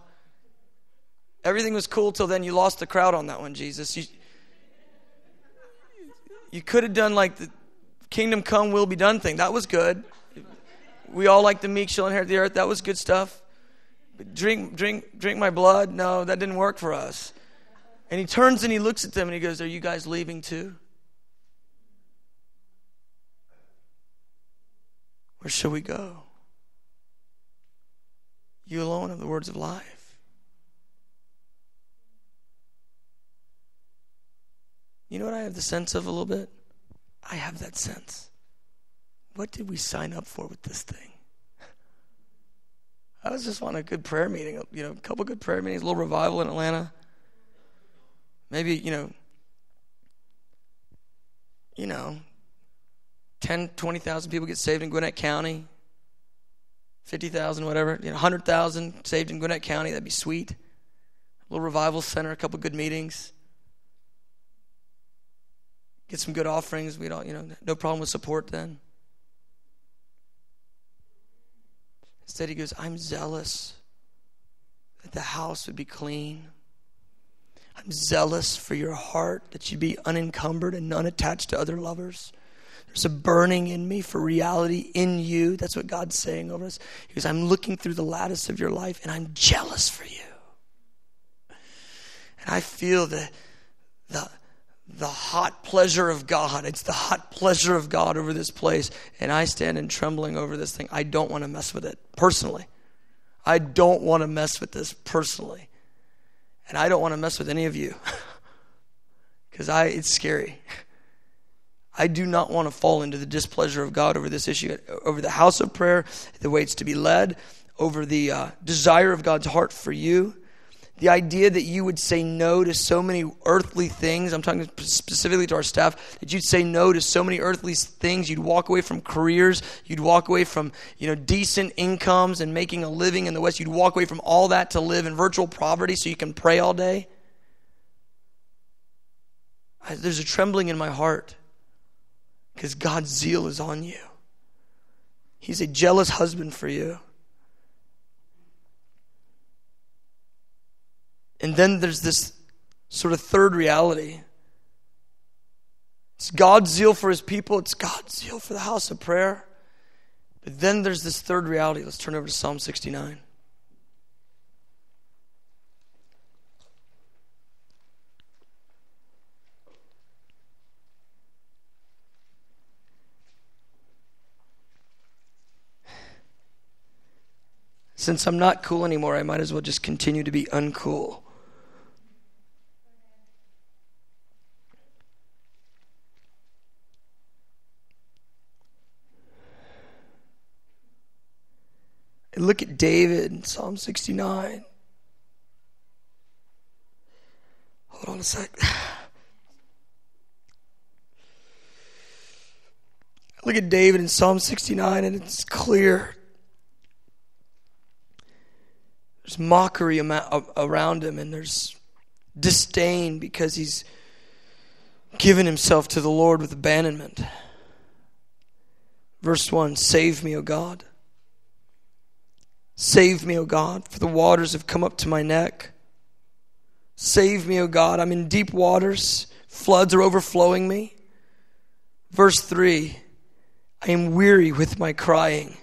everything was cool till then. You lost the crowd on that one, Jesus. You, you could have done like the kingdom come, will be done thing. That was good. We all like the meek shall inherit the earth. That was good stuff drink, drink, drink my blood. No, that didn't work for us. And he turns and he looks at them and he goes, Are you guys leaving too? Where shall we go? You alone have the words of life. You know what I have the sense of a little bit? I have that sense. What did we sign up for with this thing? I was just wanting a good prayer meeting, you know, a couple good prayer meetings, a little revival in Atlanta. Maybe, you know, you know, 10, 20,000 people get saved in Gwinnett County. 50,000, whatever, you know, 100,000 saved in Gwinnett County, that'd be sweet. A little revival center, a couple good meetings. Get some good offerings. We don't, you know, no problem with support then. Instead, he goes, I'm zealous that the house would be clean. I'm zealous for your heart that you'd be unencumbered and unattached to other lovers. There's a burning in me for reality in you. That's what God's saying over us. He goes, I'm looking through the lattice of your life and I'm jealous for you. And I feel the, the, the hot pleasure of God. It's the hot pleasure of God over this place. And I stand in trembling over this thing. I don't want to mess with it personally. I don't want to mess with this personally. And I don't want to mess with any of you. Because I it's scary. I do not want to fall into the displeasure of God over this issue, over the house of prayer, the way it's to be led, over the uh, desire of God's heart for you. The idea that you would say no to so many earthly things, I'm talking specifically to our staff, that you'd say no to so many earthly things. You'd walk away from careers. You'd walk away from you know, decent incomes and making a living in the West. You'd walk away from all that to live in virtual poverty so you can pray all day. There's a trembling in my heart because God's zeal is on you. He's a jealous husband for you. And then there's this sort of third reality. It's God's zeal for his people, it's God's zeal for the house of prayer. But then there's this third reality. Let's turn over to Psalm 69. Since I'm not cool anymore, I might as well just continue to be uncool. Look at David in Psalm 69. Hold on a sec. Look at David in Psalm 69, and it's clear there's mockery around him and there's disdain because he's given himself to the Lord with abandonment. Verse 1 Save me, O God. Save me, O God, for the waters have come up to my neck. Save me, O God. I'm in deep waters, floods are overflowing me. Verse 3 I am weary with my crying.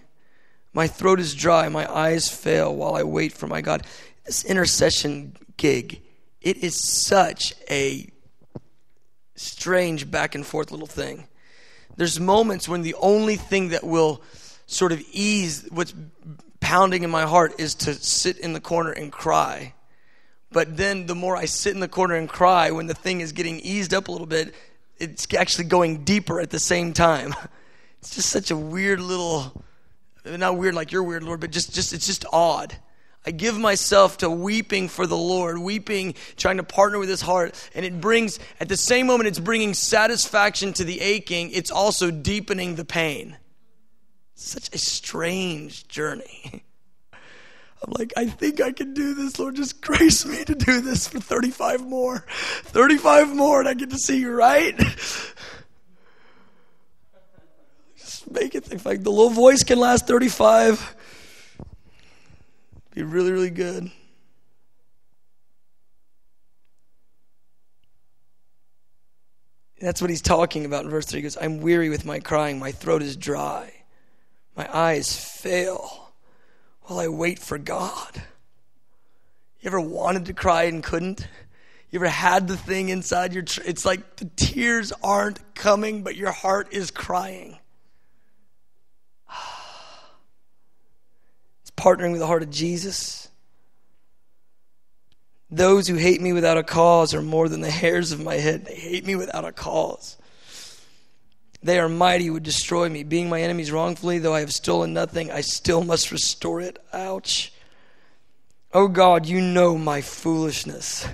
My throat is dry, my eyes fail while I wait for my God. This intercession gig, it is such a strange back and forth little thing. There's moments when the only thing that will sort of ease what's pounding in my heart is to sit in the corner and cry. But then the more I sit in the corner and cry, when the thing is getting eased up a little bit, it's actually going deeper at the same time. It's just such a weird little not weird like you're weird, Lord, but just, just it's just odd. I give myself to weeping for the Lord, weeping, trying to partner with His heart. And it brings, at the same moment, it's bringing satisfaction to the aching, it's also deepening the pain. Such a strange journey. I'm like, I think I can do this, Lord. Just grace me to do this for 35 more. 35 more, and I get to see you, right? Just make it if like the little voice can last 35 be really really good that's what he's talking about in verse 3 he goes i'm weary with my crying my throat is dry my eyes fail while i wait for god you ever wanted to cry and couldn't you ever had the thing inside your tr- it's like the tears aren't coming but your heart is crying It's partnering with the heart of Jesus. Those who hate me without a cause are more than the hairs of my head. They hate me without a cause. They are mighty would destroy me. Being my enemies wrongfully, though I have stolen nothing, I still must restore it. Ouch. Oh God, you know my foolishness.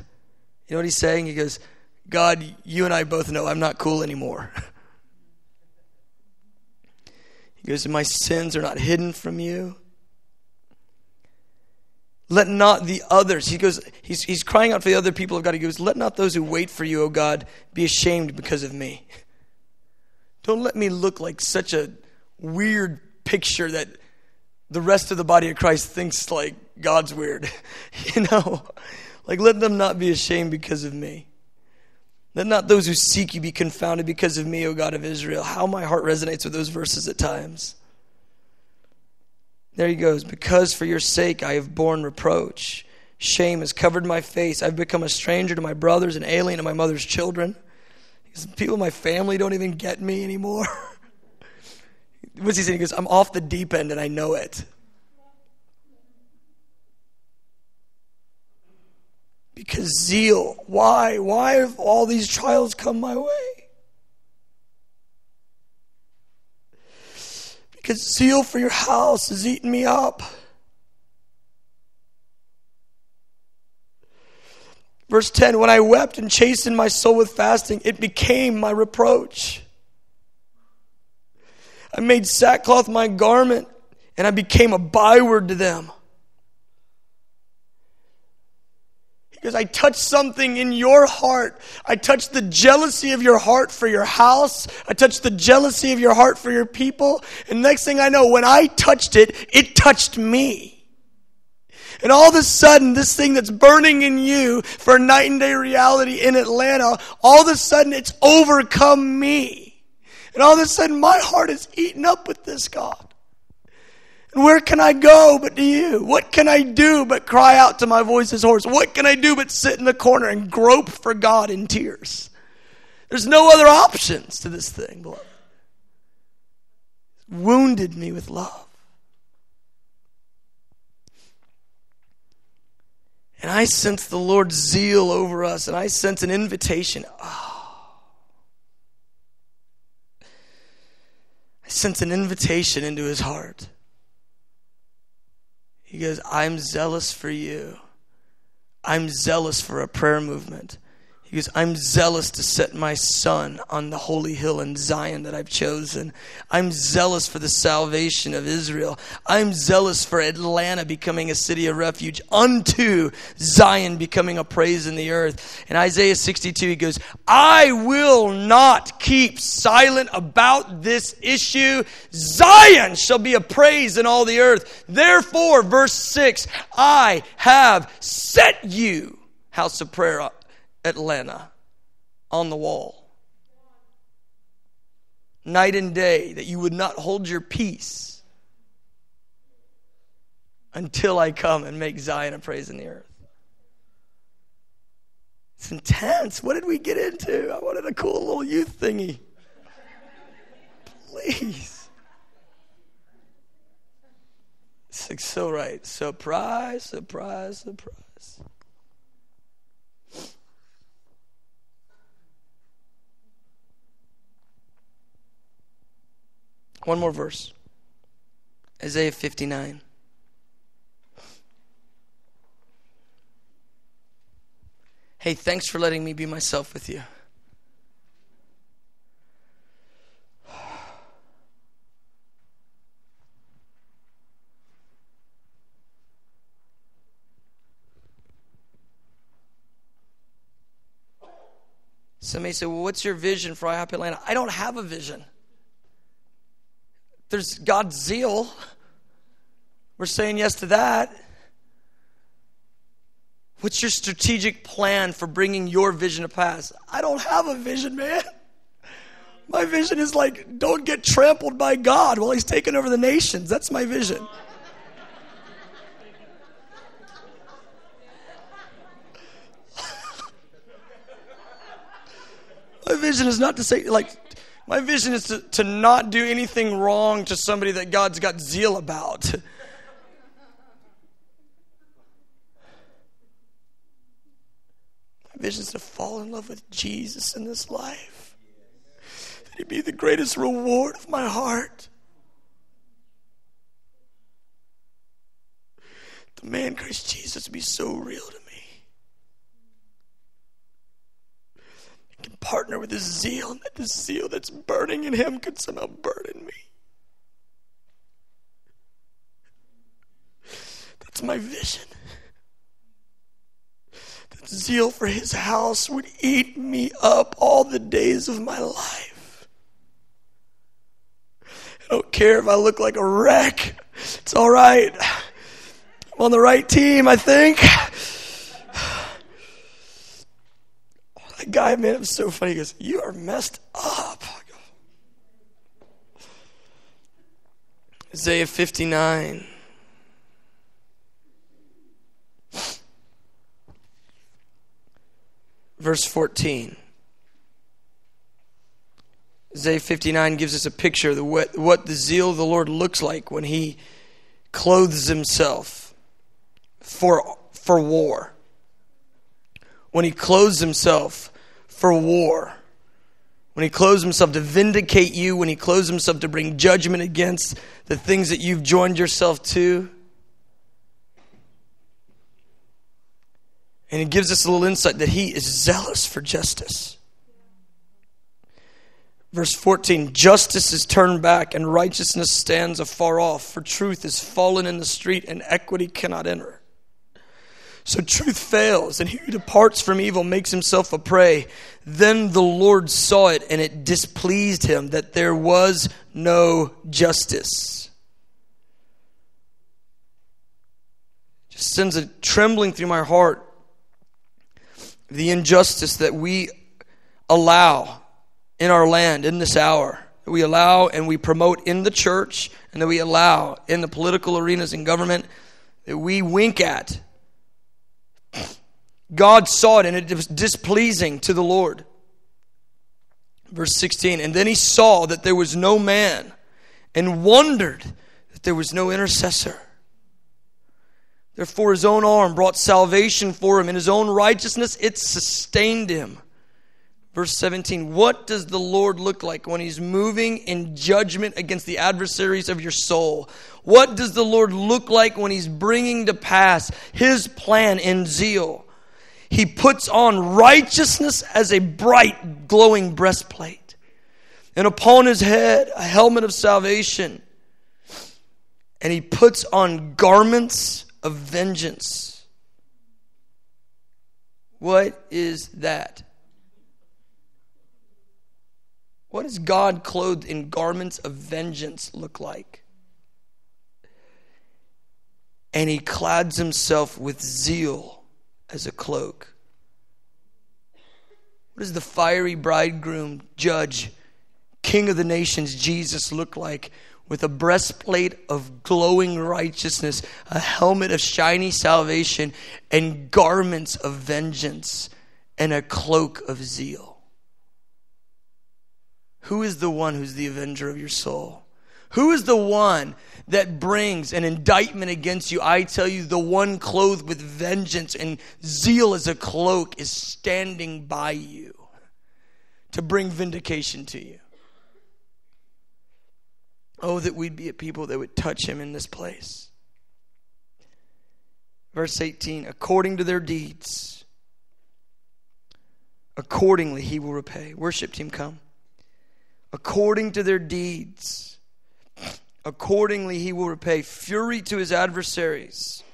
You know what he's saying? He goes, God, you and I both know I'm not cool anymore. he goes, My sins are not hidden from you. Let not the others, he goes, he's, he's crying out for the other people of God. He goes, Let not those who wait for you, O God, be ashamed because of me. Don't let me look like such a weird picture that the rest of the body of Christ thinks like God's weird. you know? Like, let them not be ashamed because of me. Let not those who seek you be confounded because of me, O God of Israel. How my heart resonates with those verses at times. There he goes. Because for your sake I have borne reproach. Shame has covered my face. I've become a stranger to my brothers, an alien to my mother's children. People in my family don't even get me anymore. What's he saying? He goes, I'm off the deep end and I know it. Because zeal. Why? Why have all these trials come my way? Because zeal for your house has eaten me up. Verse 10 When I wept and chastened my soul with fasting, it became my reproach. I made sackcloth my garment, and I became a byword to them. Because I touched something in your heart. I touched the jealousy of your heart for your house. I touched the jealousy of your heart for your people. And next thing I know, when I touched it, it touched me. And all of a sudden, this thing that's burning in you for night and day reality in Atlanta, all of a sudden it's overcome me. And all of a sudden my heart is eaten up with this God. And where can I go but to you? What can I do but cry out to my voice's hoarse? What can I do but sit in the corner and grope for God in tears? There's no other options to this thing, beloved. Wounded me with love. And I sense the Lord's zeal over us, and I sense an invitation. Oh. I sense an invitation into his heart. He goes, I'm zealous for you. I'm zealous for a prayer movement. He goes, I'm zealous to set my son on the holy hill in Zion that I've chosen. I'm zealous for the salvation of Israel. I'm zealous for Atlanta becoming a city of refuge, unto Zion becoming a praise in the earth. In Isaiah 62, he goes, I will not keep silent about this issue. Zion shall be a praise in all the earth. Therefore, verse 6, I have set you, house of prayer, Atlanta on the wall. Night and day, that you would not hold your peace until I come and make Zion a praise in the earth. It's intense. What did we get into? I wanted a cool little youth thingy. Please. It's like so right. Surprise, surprise, surprise. One more verse Isaiah 59. Hey, thanks for letting me be myself with you. Somebody said, Well, what's your vision for IHOP Atlanta? I don't have a vision. There's God's zeal. We're saying yes to that. What's your strategic plan for bringing your vision to pass? I don't have a vision, man. My vision is like, don't get trampled by God while He's taking over the nations. That's my vision. my vision is not to say, like, my vision is to, to not do anything wrong to somebody that God's got zeal about. My vision is to fall in love with Jesus in this life. That it be the greatest reward of my heart. The man Christ Jesus be so real to me. With His zeal, and that the zeal that's burning in Him could somehow burn in me. That's my vision. That zeal for his house would eat me up all the days of my life. I don't care if I look like a wreck. It's all right. I'm on the right team, I think. That guy, man, it was so funny. He goes, You are messed up. Isaiah 59. verse 14. Isaiah 59 gives us a picture of the, what, what the zeal of the Lord looks like when he clothes himself for, for war. When he clothes himself for war. When he clothes himself to vindicate you, when he clothes himself to bring judgment against the things that you've joined yourself to. And it gives us a little insight that he is zealous for justice. Verse 14 Justice is turned back, and righteousness stands afar off, for truth is fallen in the street, and equity cannot enter. So truth fails, and he who departs from evil makes himself a prey. Then the Lord saw it, and it displeased him that there was no justice. Just sends a trembling through my heart the injustice that we allow in our land in this hour, that we allow and we promote in the church, and that we allow in the political arenas and government, that we wink at. God saw it and it was displeasing to the Lord. Verse 16, and then he saw that there was no man and wondered that there was no intercessor. Therefore, his own arm brought salvation for him. and his own righteousness, it sustained him. Verse 17 What does the Lord look like when he's moving in judgment against the adversaries of your soul? What does the Lord look like when he's bringing to pass his plan in zeal? He puts on righteousness as a bright, glowing breastplate, and upon his head a helmet of salvation. And he puts on garments of vengeance. What is that? What does God clothed in garments of vengeance look like? And he clads himself with zeal as a cloak. What does the fiery bridegroom, judge, king of the nations, Jesus look like with a breastplate of glowing righteousness, a helmet of shiny salvation, and garments of vengeance, and a cloak of zeal. Who is the one who's the avenger of your soul? Who is the one that brings an indictment against you? I tell you, the one clothed with vengeance and zeal as a cloak is standing by you to bring vindication to you. Oh, that we'd be a people that would touch him in this place. Verse 18 according to their deeds, accordingly he will repay. Worship team, come. According to their deeds, accordingly he will repay. Fury to his adversaries,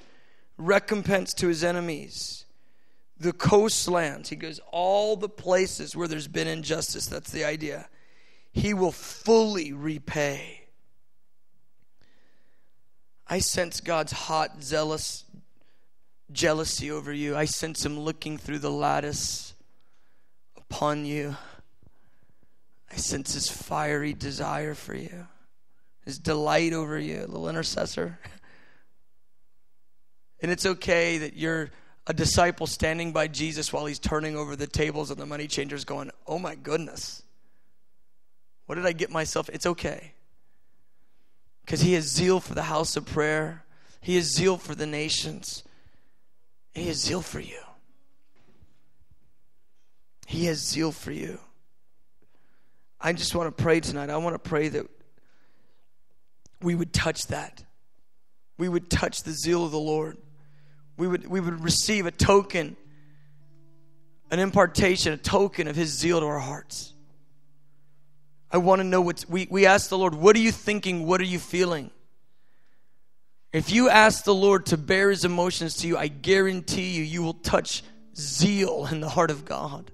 recompense to his enemies. The coastlands, he goes, all the places where there's been injustice, that's the idea. He will fully repay I sense God's hot, zealous jealousy over you. I sense Him looking through the lattice upon you. I sense His fiery desire for you, His delight over you, little intercessor. And it's okay that you're a disciple standing by Jesus while he's turning over the tables and the money changers going, Oh my goodness, what did I get myself? It's okay. Because he has zeal for the house of prayer, he has zeal for the nations, he has zeal for you. He has zeal for you. I just want to pray tonight. I want to pray that we would touch that. We would touch the zeal of the Lord. We would, we would receive a token, an impartation, a token of His zeal to our hearts. I want to know what we, we ask the Lord, what are you thinking? What are you feeling? If you ask the Lord to bear his emotions to you, I guarantee you, you will touch zeal in the heart of God.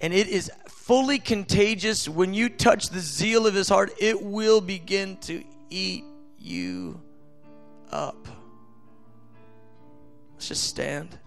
And it is fully contagious. When you touch the zeal of his heart, it will begin to eat you up. Let's just stand.